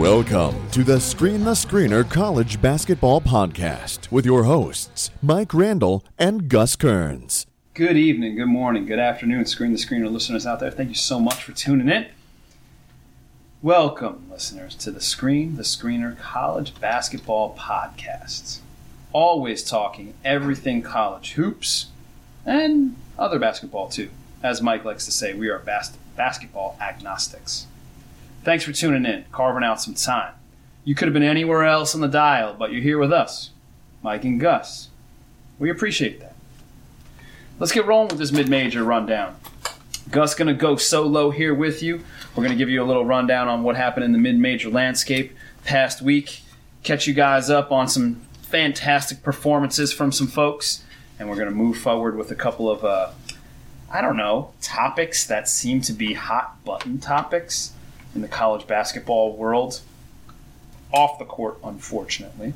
Welcome to the Screen the Screener College Basketball Podcast with your hosts, Mike Randall and Gus Kearns. Good evening, good morning, good afternoon, Screen the Screener listeners out there. Thank you so much for tuning in. Welcome, listeners, to the Screen the Screener College Basketball Podcast. Always talking everything college hoops and other basketball too. As Mike likes to say, we are bas- basketball agnostics. Thanks for tuning in, carving out some time. You could have been anywhere else on the dial, but you're here with us, Mike and Gus. We appreciate that. Let's get rolling with this mid-major rundown. Gus gonna go solo here with you. We're gonna give you a little rundown on what happened in the mid-major landscape past week. Catch you guys up on some fantastic performances from some folks, and we're gonna move forward with a couple of, uh, I don't know, topics that seem to be hot button topics in the college basketball world. Off the court, unfortunately.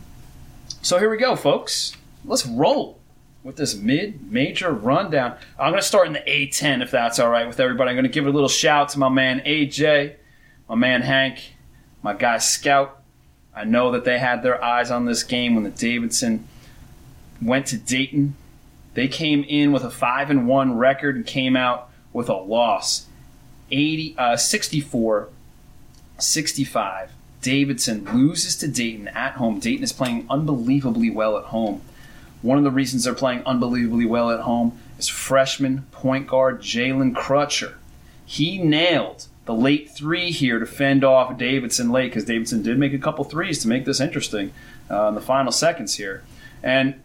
So here we go, folks. Let's roll with this mid major rundown. I'm going to start in the A10 if that's all right with everybody. I'm going to give a little shout to my man AJ, my man Hank, my guy Scout. I know that they had their eyes on this game when the Davidson went to Dayton. They came in with a 5 and 1 record and came out with a loss. 80 uh, 64 65. Davidson loses to Dayton at home. Dayton is playing unbelievably well at home. One of the reasons they're playing unbelievably well at home is freshman point guard Jalen Crutcher. He nailed the late three here to fend off Davidson late because Davidson did make a couple threes to make this interesting uh, in the final seconds here. And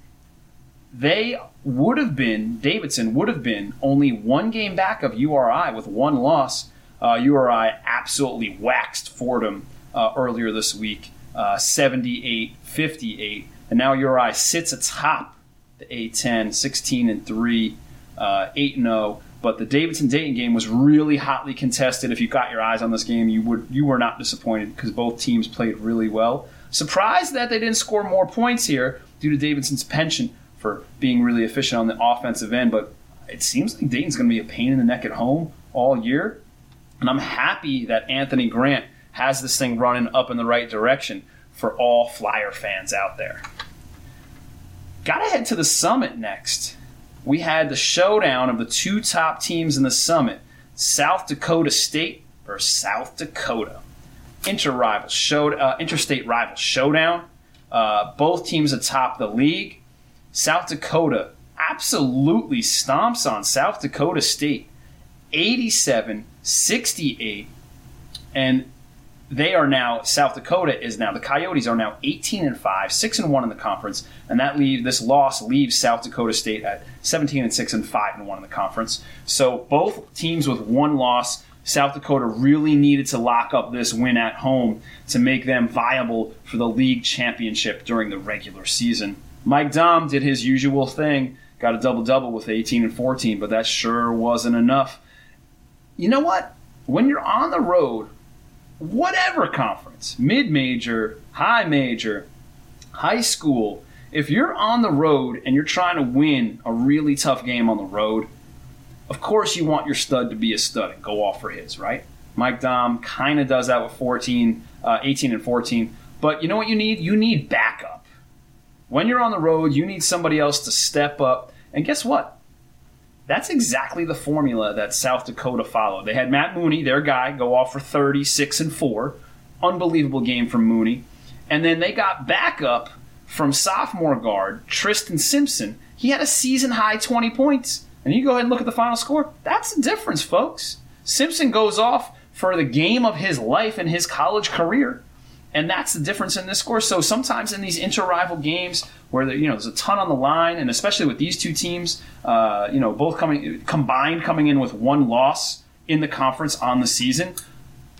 they would have been, Davidson would have been only one game back of URI with one loss. Uh, URI absolutely waxed Fordham uh, earlier this week, uh, 78 58 and now URI sits atop the A10, 16 and 3, uh, 8 and 0. But the Davidson Dayton game was really hotly contested. If you got your eyes on this game, you would you were not disappointed because both teams played really well. Surprised that they didn't score more points here due to Davidson's penchant for being really efficient on the offensive end. But it seems like Dayton's going to be a pain in the neck at home all year. And I'm happy that Anthony Grant has this thing running up in the right direction for all Flyer fans out there. Gotta head to the summit next. We had the showdown of the two top teams in the summit South Dakota State versus South Dakota. Inter-rival showed, uh, interstate rival showdown. Uh, both teams atop the league. South Dakota absolutely stomps on South Dakota State 87 68. And they are now South Dakota is now the Coyotes are now 18 and 5, 6 and 1 in the conference, and that leave this loss leaves South Dakota State at 17 and 6 and 5 and 1 in the conference. So both teams with one loss, South Dakota really needed to lock up this win at home to make them viable for the league championship during the regular season. Mike Daum did his usual thing, got a double double with 18 and 14, but that sure wasn't enough. You know what? When you're on the road whatever conference, mid major, high major, high school, if you're on the road and you're trying to win a really tough game on the road, of course you want your stud to be a stud and go off for his, right? Mike Daum kind of does that with 14, uh, 18 and 14. But you know what you need? You need backup. When you're on the road, you need somebody else to step up. And guess what? That's exactly the formula that South Dakota followed. They had Matt Mooney, their guy, go off for 36 and 4. Unbelievable game from Mooney. And then they got backup from sophomore guard Triston Simpson. He had a season high 20 points. And you go ahead and look at the final score. That's the difference, folks. Simpson goes off for the game of his life and his college career. And that's the difference in this score. So sometimes in these inter-rival games where you know there's a ton on the line, and especially with these two teams, uh, you know both coming combined coming in with one loss in the conference on the season,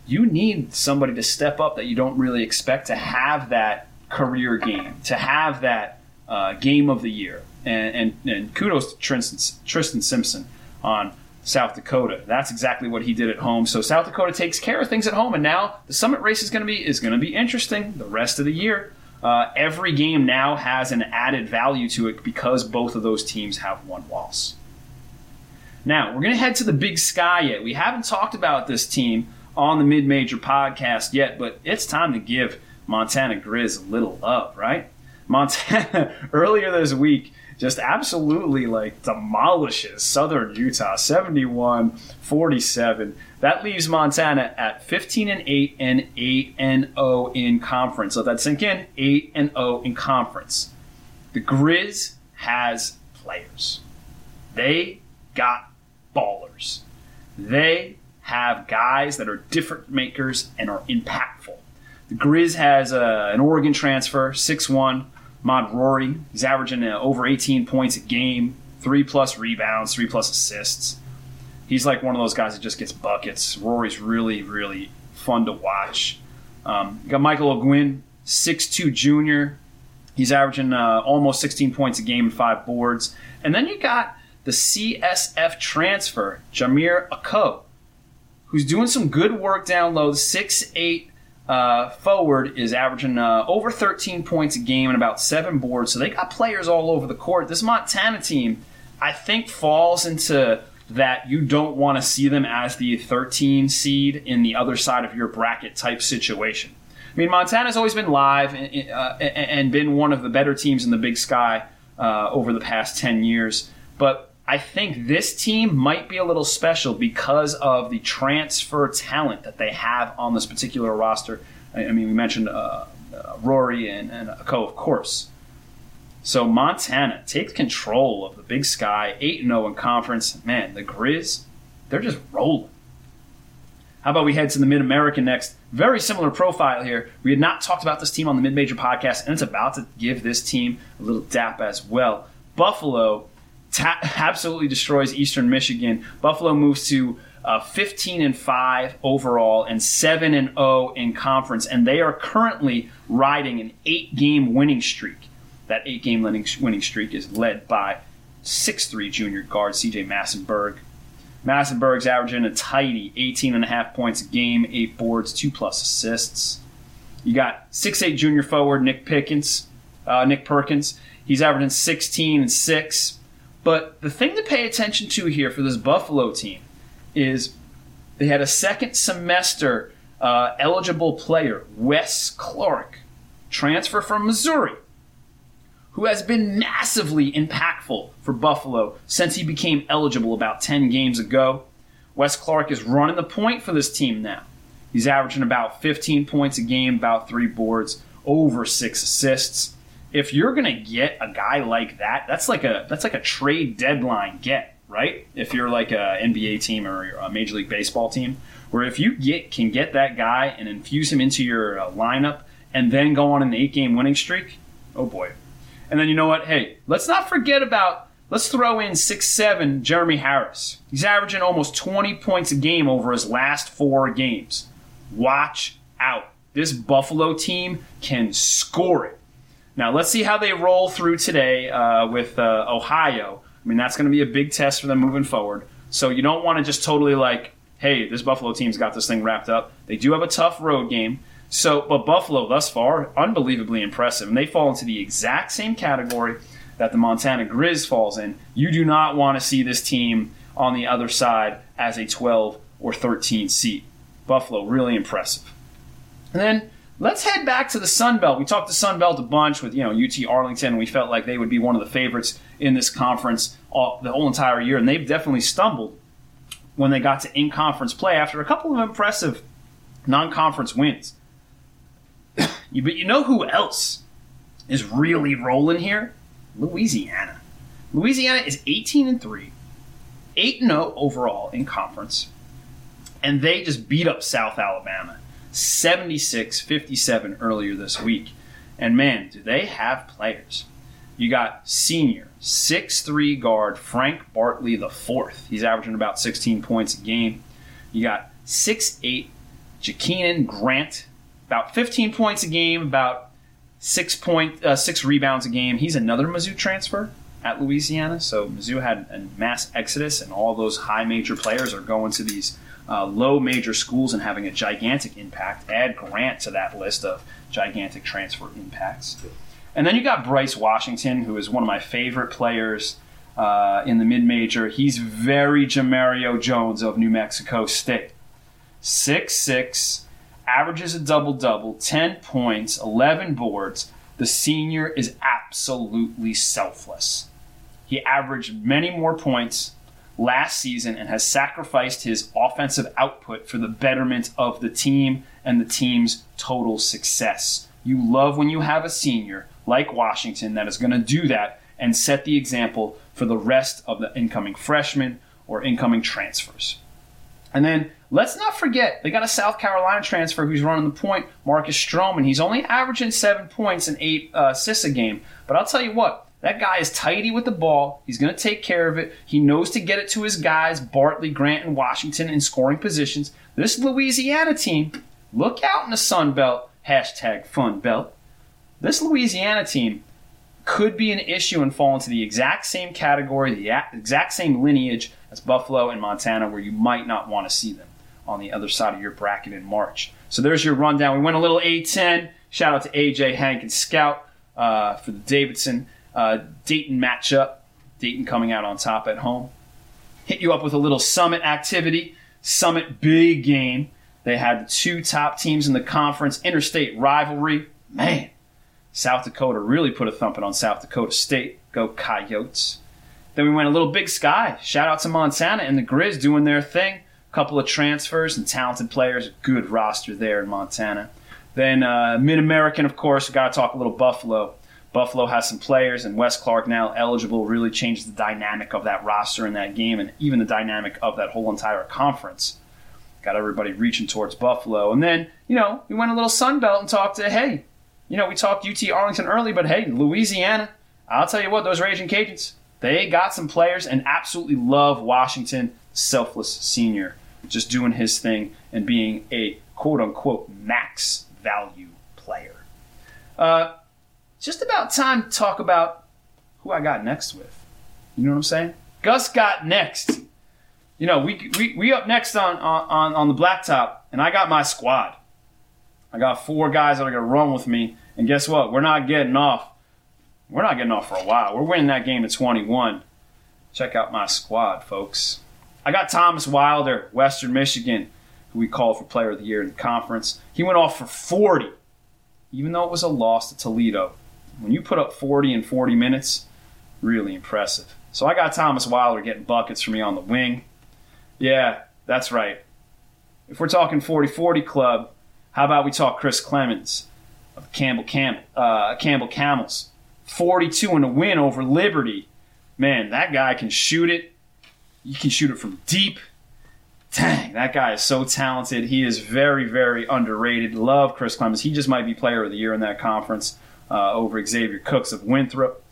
you need somebody to step up that you don't really expect to have that career game, to have that uh, game of the year. And, and, and kudos to Triston, Triston Simpson on South Dakota. That's exactly what he did at home. So South Dakota takes care of things at home, and now the Summit race is going to be is going to be interesting the rest of the year. Uh, every game now has an added value to it because both of those teams have one loss. Now we're going to head to the Big Sky yet. We haven't talked about this team on the Mid Major podcast yet, but it's time to give Montana Grizz a little love, right? Montana earlier this week just absolutely like demolishes Southern Utah 71 47. That leaves Montana at 15 and 8 and 8 and 0 in conference. Let that sink in 8 and 0 in conference. The Grizz has players. They got ballers. They have guys that are different makers and are impactful. The Grizz has uh, an Oregon transfer, 6'1, Ahmaad Rorie. He's averaging uh, over 18 points a game, three plus rebounds, three plus assists. He's like one of those guys that just gets buckets. Rorie's really, really fun to watch. Um, you got Michael Oguine, 6'2 junior. He's averaging uh, almost 16 points a game and five boards. And then you got the CSF transfer, Jamar Akoh, who's doing some good work down low, 6'8 uh, forward is averaging uh, over 13 points a game and about seven boards. So they got players all over the court. This Montana team, I think, falls into that you don't want to see them as the 13 seed in the other side of your bracket type situation. I mean, Montana's always been live and, uh, and been one of the better teams in the Big Sky uh, over the past 10 years. But I think this team might be a little special because of the transfer talent that they have on this particular roster. I, mean, we mentioned uh, uh, Rorie and, and Co, of course. So Montana takes control of the Big Sky, 8 0 in conference. Man, the Grizz, they're just rolling. How about we head to the Mid American next? Very similar profile here. We had not talked about this team on the Mid Major podcast, and it's about to give this team a little dap as well. Buffalo ta- absolutely destroys Eastern Michigan. Buffalo moves to uh, 15 and 5 overall and 7 and 0 in conference, and they are currently riding an eight game winning streak. That eight game winning streak is led by 6'3 junior guard CJ Massinburg. Massinburg's averaging a tidy 18 and a half points a game, eight boards, two plus assists. You got 6'8 junior forward Nick Pickens, uh, Nick Perkins. He's averaging 16 and 6, but the thing to pay attention to here for this Buffalo team is they had a second semester uh, eligible player, Wes Clark, transfer from Missouri, who has been massively impactful for Buffalo since he became eligible about 10 games ago. Wes Clark is running the point for this team now. He's averaging about 15 points a game, about three boards, over six assists if you're going to get a guy like that, that's like a that's like a trade deadline get, right? If you're like a NBA team or a Major League Baseball team, where if you get can get that guy and infuse him into your uh, lineup and then go on an eight game winning streak, oh boy. And then you know what? Hey, let's not forget about let's throw in six seven Jeremy Harris. He's averaging almost 20 points a game over his last four games. Watch out. This Buffalo team can score it. Now let's see how they roll through today uh, with uh, Ohio. I mean, that's going to be a big test for them moving forward. So you don't want to just totally like, hey, this Buffalo team's got this thing wrapped up. They do have a tough road game. So, but Buffalo thus far, unbelievably impressive, and they fall into the exact same category that the Montana Grizz falls in. You do not want to see this team on the other side as a 12 or 13 seat. Buffalo, really impressive. And then Let's head back to the Sun Belt. We talked the Sun Belt a bunch with you know UT Arlington. We felt like they would be one of the favorites in this conference all, the whole entire year, and they've definitely stumbled when they got to in-conference play after a couple of impressive non-conference wins. but you know who else is really rolling here? Louisiana. Louisiana is 18 and 3, 8 and 0 overall in conference, and they just beat up South Alabama. 76 57 earlier this week. And man, do they have players. You got senior, 6'3 guard Frank Bartley the fourth. He's averaging about 16 points a game. You got 6'8 Jakeenan Grant, about 15 points a game, about six point uh, six rebounds a game. He's another Mizzou transfer at Louisiana. So Mizzou had a mass exodus, and all those high major players are going to these uh, low major schools and having a gigantic impact. Add Grant to that list of gigantic transfer impacts. And then you got Bryce Washington, who is one of my favorite players uh, in the mid major. He's very Jemerrio Jones of New Mexico State. Six six, averages a double double, 10 points, 11 boards. The senior is absolutely selfless. He averaged many more points last season and has sacrificed his offensive output for the betterment of the team and the team's total success. You love when you have a senior like Washington that is going to do that and set the example for the rest of the incoming freshmen or incoming transfers. And then let's not forget, they got a South Carolina transfer who's running the point, Marcus Stroman. He's only averaging seven points and eight uh, assists a game. But I'll tell you what, that guy is tidy with the ball. He's going to take care of it. He knows to get it to his guys, Bartley, Grant, and Washington, in scoring positions. This Louisiana team, look out in the Sun Belt, hashtag Fun Belt. This Louisiana team could be an issue and fall into the exact same category, the exact same lineage as Buffalo and Montana, where you might not want to see them on the other side of your bracket in March. So there's your rundown. We went a little A10. Shout out to AJ, Hank, and Scout uh, for the Davidson uh, Dayton matchup. Dayton coming out on top at home. Hit you up with a little Summit activity. Summit big game. They had the two top teams in the conference, interstate rivalry. Man, South Dakota really put a thumping on South Dakota State. Go Coyotes. Then we went a little Big Sky. Shout out to Montana and the Grizz doing their thing. A couple of transfers and talented players. Good roster there in Montana. Then uh, Mid American, of course. Got to talk a little Buffalo. Buffalo has some players, and Wes Clark now eligible really changed the dynamic of that roster in that game, and even the dynamic of that whole entire conference. Got everybody reaching towards Buffalo, and then you know we went a little Sun Belt and talked to hey, you know we talked UT Arlington early, but hey, Louisiana. I'll tell you what, those Raging Cajuns, they got some players and absolutely love Washington, selfless senior, just doing his thing and being a quote unquote max value player. Uh, just about time to talk about who I got next with. You know what I'm saying? Gus got next. You know, we, we, we up next on, on, on the blacktop, and I got my squad. I got four guys that are going to run with me, and guess what? We're not getting off. We're not getting off for a while. We're winning that game at 21. Check out my squad, folks. I got Thomas Wilder, Western Michigan, who we called for Player of the Year in the conference. He went off for 40, even though it was a loss to Toledo. When you put up 40 in 40 minutes, really impressive. So I got Thomas Wilder getting buckets for me on the wing. Yeah, that's right. If we're talking 40 40 club, how about we talk Chris Clemons of Campbell, Cam- uh, Campbell Camels? 42 in a win over Liberty. Man, that guy can shoot it. You can shoot it from deep. Dang, that guy is so talented. He is very, very underrated. Love Chris Clemons. He just might be player of the year in that conference uh, over Xavier Cooks of Winthrop.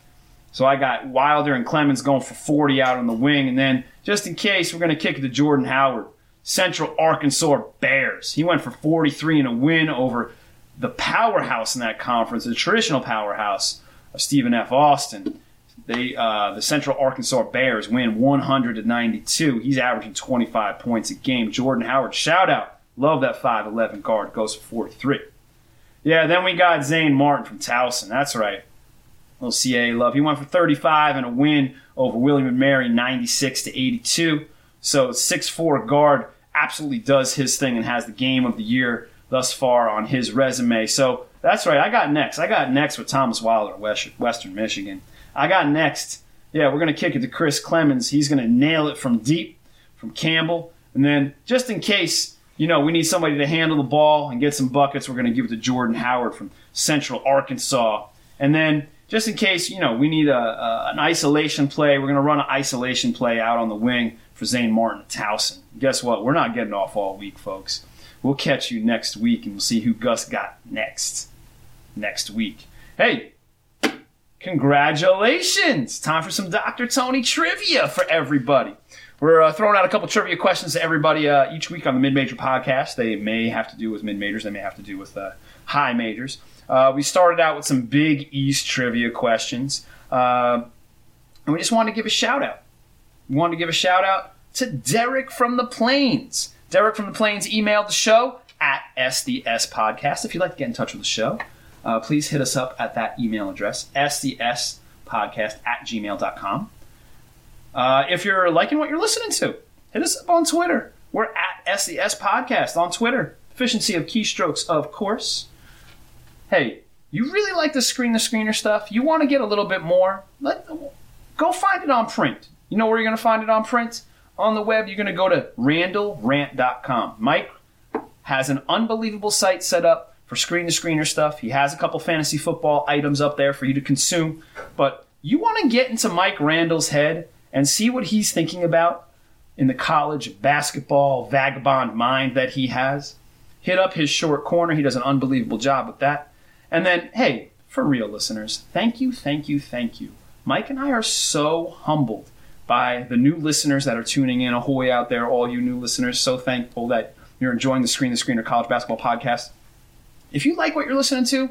So I got Wilder and Clemons going for 40 out on the wing. And then, just in case, we're going to kick to Jordan Howard, Central Arkansas Bears. He went for 43 in a win over the powerhouse in that conference, the traditional powerhouse of Stephen F. Austin. They, uh, the Central Arkansas Bears win 100 to 92. He's averaging 25 points a game. Jordan Howard, shout out. Love that 5'11 guard. Goes for 43. Yeah, then we got Zane Martin from Towson. That's right. Little CA love. He went for 35 and a win over William and Mary, 96 to 82. So 6'4 guard absolutely does his thing and has the game of the year thus far on his resume. So that's right. I got next. I got next with Thomas Wilder, Western Michigan. I got next. Yeah, we're going to kick it to Chris Clemons. He's going to nail it from deep, from Campbell. And then just in case you know, we need somebody to handle the ball and get some buckets. We're going to give it to Jordan Howard from Central Arkansas. And then, just in case, you know, we need a, a an isolation play, we're going to run an isolation play out on the wing for Zane Martin at Towson. Guess what? We're not getting off all week, folks. We'll catch you next week and we'll see who Gus got next. Next week. Hey, congratulations! Time for some Dr. Tony trivia for everybody. We're uh, throwing out a couple trivia questions to everybody uh, each week on the Mid Major podcast. They may have to do with mid majors, they may have to do with uh, high majors. Uh, we started out with some Big East trivia questions, uh, and we just wanted to give a shout out. We wanted to give a shout out to Derek from the Plains. Derek from the Plains emailed the show at SDS Podcast. If you'd like to get in touch with the show, uh, please hit us up at that email address, sdspodcast at gmail.com. Uh, if you're liking what you're listening to, hit us up on Twitter. We're at SDS Podcast on Twitter. Efficiency of keystrokes, of course. Hey, you really like the screen the screener stuff? You want to get a little bit more? Let, go find it on print. You know where you're going to find it on print? On the web, you're going to go to randallrant.com. Mike has an unbelievable site set up for screen the screener stuff. He has a couple fantasy football items up there for you to consume. But you want to get into Mike Randall's head and see what he's thinking about in the college basketball vagabond mind that he has. Hit up his short corner. He does an unbelievable job with that. And then, hey, for real listeners, thank you, thank you, thank you. Mike and I are so humbled by the new listeners that are tuning in. Ahoy out there, all you new listeners. So thankful that you're enjoying the Screen the Screener College Basketball Podcast. If you like what you're listening to,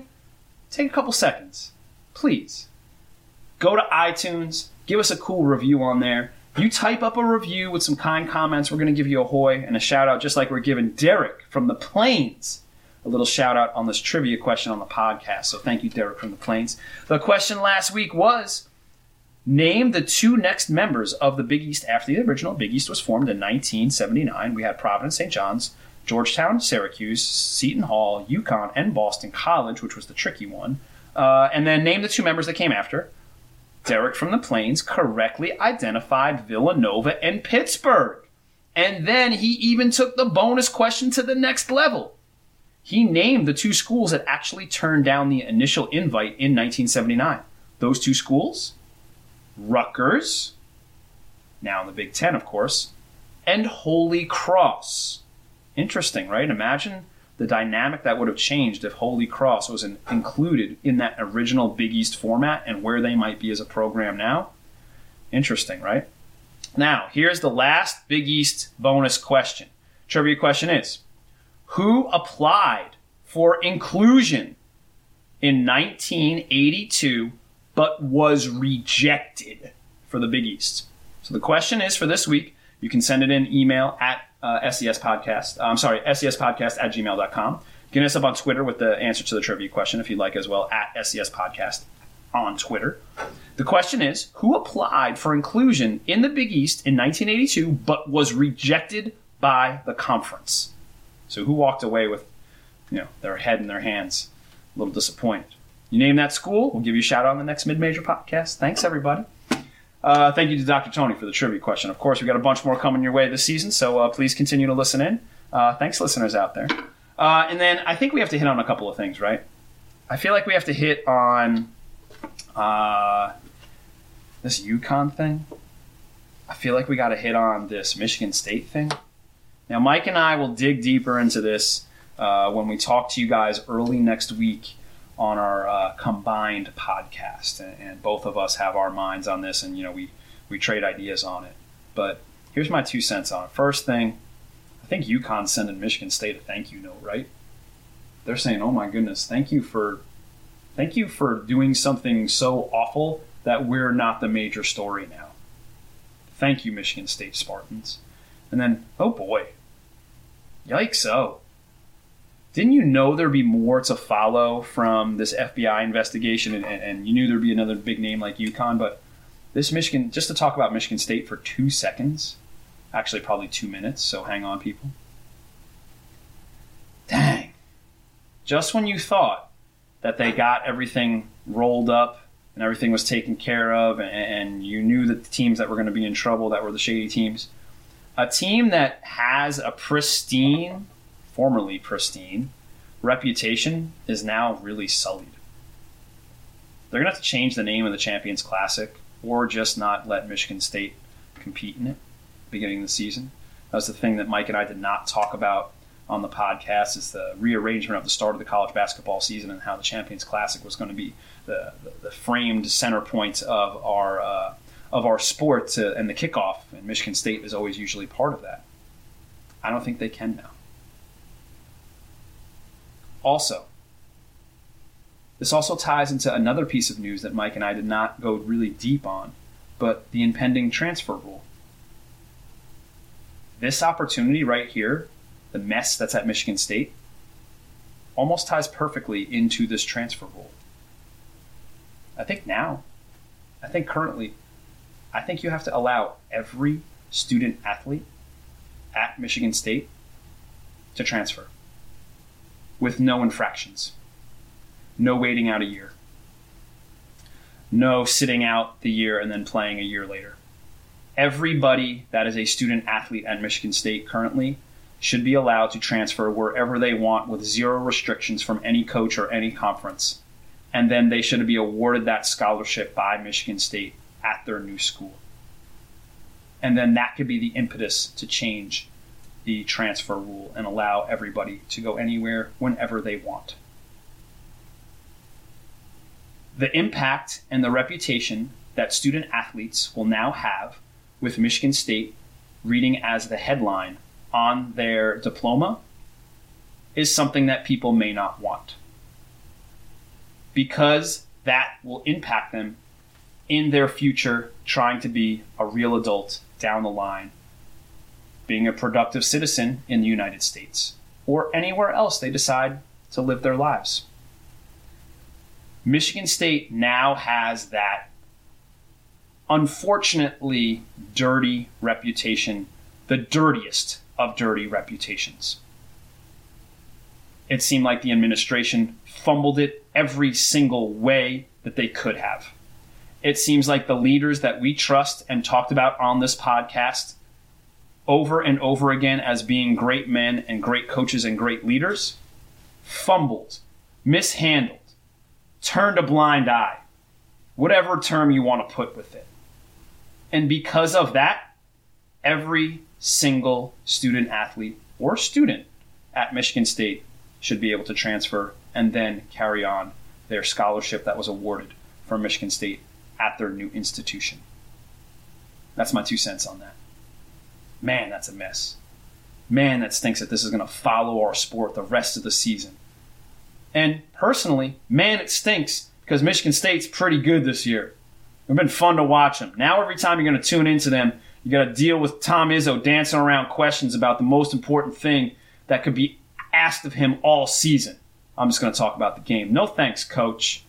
take a couple seconds. Please go to iTunes, give us a cool review on there. You type up a review with some kind comments, we're going to give you a hoy and a shout out, just like we're giving Derek from the Plains a little shout out on this trivia question on the podcast. So thank you, Derek from the Plains. The question last week was Name the two next members of the Big East after the original Big East was formed in 1979. We had Providence St. John's, Georgetown, Syracuse, Seton Hall, UConn, and Boston College, which was the tricky one. Uh, and then name the two members that came after. Derek from the Plains correctly identified Villanova and Pittsburgh. And then he even took the bonus question to the next level. He named the two schools that actually turned down the initial invite in 1979. Those two schools Rutgers, now in the Big Ten, of course, and Holy Cross. Interesting, right? Imagine the dynamic that would have changed if Holy Cross was in, included in that original Big East format and where they might be as a program now. Interesting, right? Now, here's the last Big East bonus question. Trivia question is Who applied for inclusion in 1982 but was rejected for the Big East. So the question is for this week, you can send it in email at uh, SES Podcast. Uh, I'm sorry, SES Podcast at gmail.com. Get us up on Twitter with the answer to the trivia question if you'd like as well at SES Podcast on Twitter. The question is Who applied for inclusion in the Big East in 1982 but was rejected by the conference? So who walked away with you know, their head in their hands, a little disappointed? You name that school, we'll give you a shout out on the next mid major podcast. Thanks, everybody. Uh, thank you to Dr. Tony for the trivia question. Of course, we got a bunch more coming your way this season, so uh, please continue to listen in. Uh, thanks, listeners out there. Uh, and then I think we have to hit on a couple of things, right? I feel like we have to hit on uh, this UConn thing. I feel like we got to hit on this Michigan State thing. Now, Mike and I will dig deeper into this uh, when we talk to you guys early next week on our uh, combined podcast, and, and, both of us have our minds on this, and you know we we trade ideas on it. But here's my two cents on it. First thing, I think UConn sending Michigan State a thank you note, right? They're saying, "Oh my goodness, thank you for thank you for doing something so awful that we're not the major story now." Thank you, Michigan State Spartans. And then, oh boy, yikes! Oh, didn't you know there'd be more to follow from this FBI investigation, and, and, you knew there'd be another big name like UConn? But this Michigan, just to talk about Michigan State for two seconds, actually probably two minutes. So hang on, people. Dang! Just when you thought that they got everything rolled up and everything was taken care of, and, and you knew that the teams that were going to be in trouble that were the shady teams, a team that has a pristine formerly pristine, reputation is now really sullied. They're going to have to change the name of the Champions Classic or just not let Michigan State compete in it beginning of the season. That was the thing that Mike and I did not talk about on the podcast is the rearrangement of the start of the college basketball season and how the Champions Classic was going to be the, the, the framed center point of our uh, of our sport uh, and the kickoff. And Michigan State is always usually part of that. I don't think they can now. Also, this also ties into another piece of news that Mike and I did not go really deep on, but the impending transfer rule. This opportunity right here, the mess that's at Michigan State, almost ties perfectly into this transfer rule. I think now, I think currently, I think you have to allow every student athlete at Michigan State to transfer with no infractions no waiting out a year, no sitting out the year and then playing a year later. Everybody that is a student athlete at Michigan State currently should be allowed to transfer wherever they want with zero restrictions from any coach or any conference. And then they should be awarded that scholarship by Michigan State at their new school. And then that could be the impetus to change the transfer rule and allow everybody to go anywhere whenever they want the impact and the reputation that student athletes will now have with Michigan State reading as the headline on their diploma is something that people may not want. Because that will impact them in their future trying to be a real adult down the line, being a productive citizen in the United States or anywhere else they decide to live their lives. Michigan State now has that unfortunately dirty reputation, the dirtiest of dirty reputations. It seemed like the administration fumbled it every single way that they could have. It seems like the leaders that we trust and talked about on this podcast over and over again as being great men and great coaches and great leaders fumbled, mishandled turned a blind eye, whatever term you want to put with it. And because of that, every single student athlete or student at Michigan State should be able to transfer and then carry on their scholarship that was awarded from Michigan State at their new institution. That's my two cents on that. Man, that's a mess. Man, that stinks that this is going to follow our sport the rest of the season. And personally, man, it stinks because Michigan State's pretty good this year. It's been fun to watch them. Now, every time you're going to tune into them, you got to deal with Tom Izzo dancing around questions about the most important thing that could be asked of him all season. I'm just going to talk about the game. No thanks, coach.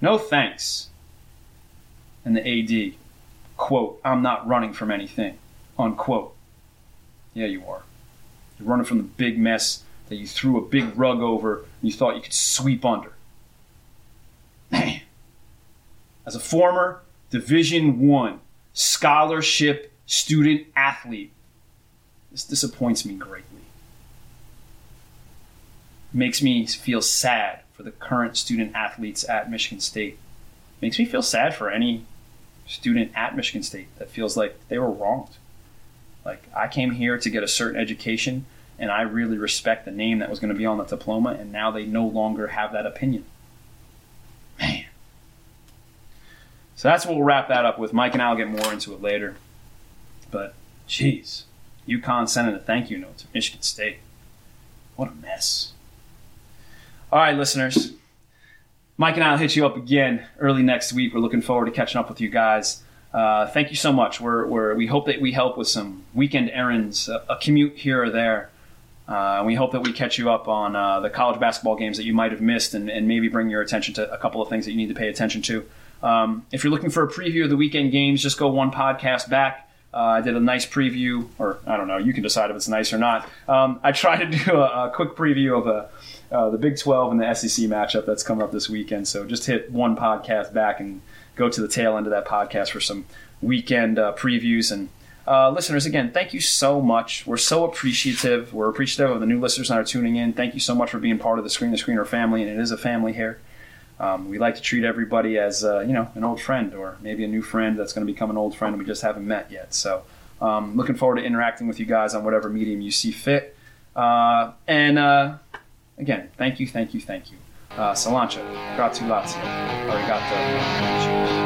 No thanks. And the AD, quote, I'm not running from anything, unquote. Yeah, you are. You're running from the big mess that you threw a big rug over and you thought you could sweep under. Man, as a former Division One scholarship student athlete, this disappoints me greatly. Makes me feel sad for the current student athletes at Michigan State. Makes me feel sad for any student at Michigan State that feels like they were wronged. Like I came here to get a certain education and I really respect the name that was going to be on the diploma, and now they no longer have that opinion. Man. So that's what we'll wrap that up with. Mike and I will get more into it later. But, jeez, UConn sending a thank you note to Michigan State. What a mess. All right, listeners. Mike and I will hit you up again early next week. We're looking forward to catching up with you guys. Uh, thank you so much. We're, we're, we hope that we help with some weekend errands, a, a commute here or there. Uh, we hope that we catch you up on uh, the college basketball games that you might have missed and, and, maybe bring your attention to a couple of things that you need to pay attention to. Um, if you're looking for a preview of the weekend games, just go one podcast back. Uh, I did a nice preview, or I don't know, you can decide if it's nice or not. Um, I tried to do a, a quick preview of a, uh, the Big 12 and the SEC matchup that's coming up this weekend. So just hit one podcast back and go to the tail end of that podcast for some weekend uh, previews and uh, listeners, again, thank you so much. We're so appreciative. We're appreciative of the new listeners that are tuning in. Thank you so much for being part of the Screen the Screener family, and it is a family here. Um, we like to treat everybody as uh, you know an old friend, or maybe a new friend that's going to become an old friend we just haven't met yet. So, um, looking forward to interacting with you guys on whatever medium you see fit. Uh, and uh, again, thank you, thank you, thank you. Uh, Salancha, gratulazione, arigato. Cheers.